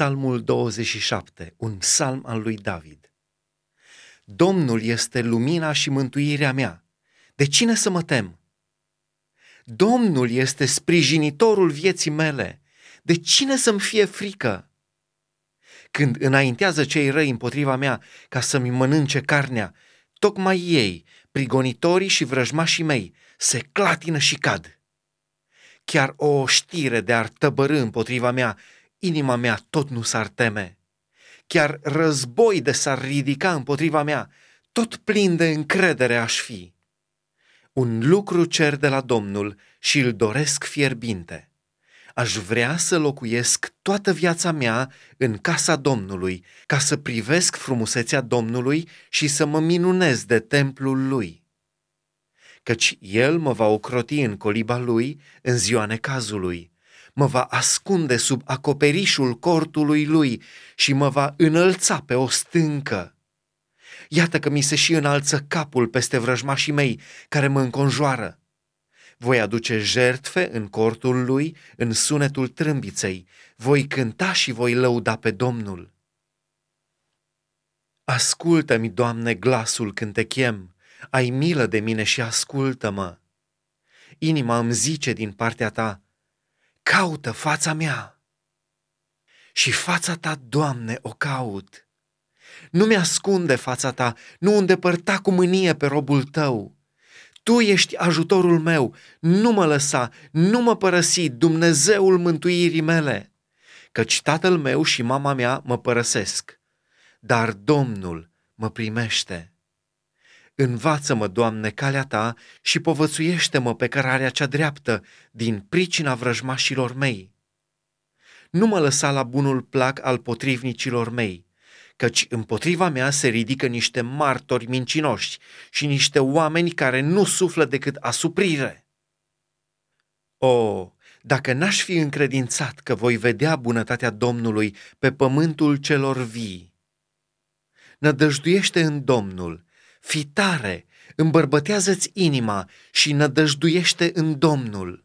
Psalmul 27, un psalm al lui David. Domnul este lumina și mântuirea mea. De cine să mă tem? Domnul este sprijinitorul vieții mele. De cine să-mi fie frică? Când înaintează cei răi împotriva mea ca să-mi mănânce carnea, tocmai ei, prigonitorii și vrăjmașii mei, se clatină și cad. Chiar o știre de ar tăbărâ împotriva mea inima mea tot nu s-ar teme. Chiar război de s-ar ridica împotriva mea, tot plin de încredere aș fi. Un lucru cer de la Domnul și îl doresc fierbinte. Aș vrea să locuiesc toată viața mea în casa Domnului, ca să privesc frumusețea Domnului și să mă minunez de templul lui. Căci El mă va ocroti în coliba lui în ziua necazului mă va ascunde sub acoperișul cortului lui și mă va înălța pe o stâncă. Iată că mi se și înalță capul peste vrăjmașii mei care mă înconjoară. Voi aduce jertfe în cortul lui, în sunetul trâmbiței, voi cânta și voi lăuda pe Domnul. Ascultă-mi, Doamne, glasul când te chem, ai milă de mine și ascultă-mă. Inima îmi zice din partea ta, caută fața mea. Și fața ta, Doamne, o caut. Nu mi-ascunde fața ta, nu îndepărta cu mânie pe robul tău. Tu ești ajutorul meu, nu mă lăsa, nu mă părăsi, Dumnezeul mântuirii mele. Căci tatăl meu și mama mea mă părăsesc, dar Domnul mă primește. Învață-mă, Doamne, calea Ta și povățuiește-mă pe cărarea cea dreaptă din pricina vrăjmașilor mei. Nu mă lăsa la bunul plac al potrivnicilor mei, căci împotriva mea se ridică niște martori mincinoși și niște oameni care nu suflă decât asuprire. O, dacă n-aș fi încredințat că voi vedea bunătatea Domnului pe pământul celor vii! Nădăjduiește în Domnul, Fi tare, îmbărbătează-ți inima și nădăjduiește în Domnul.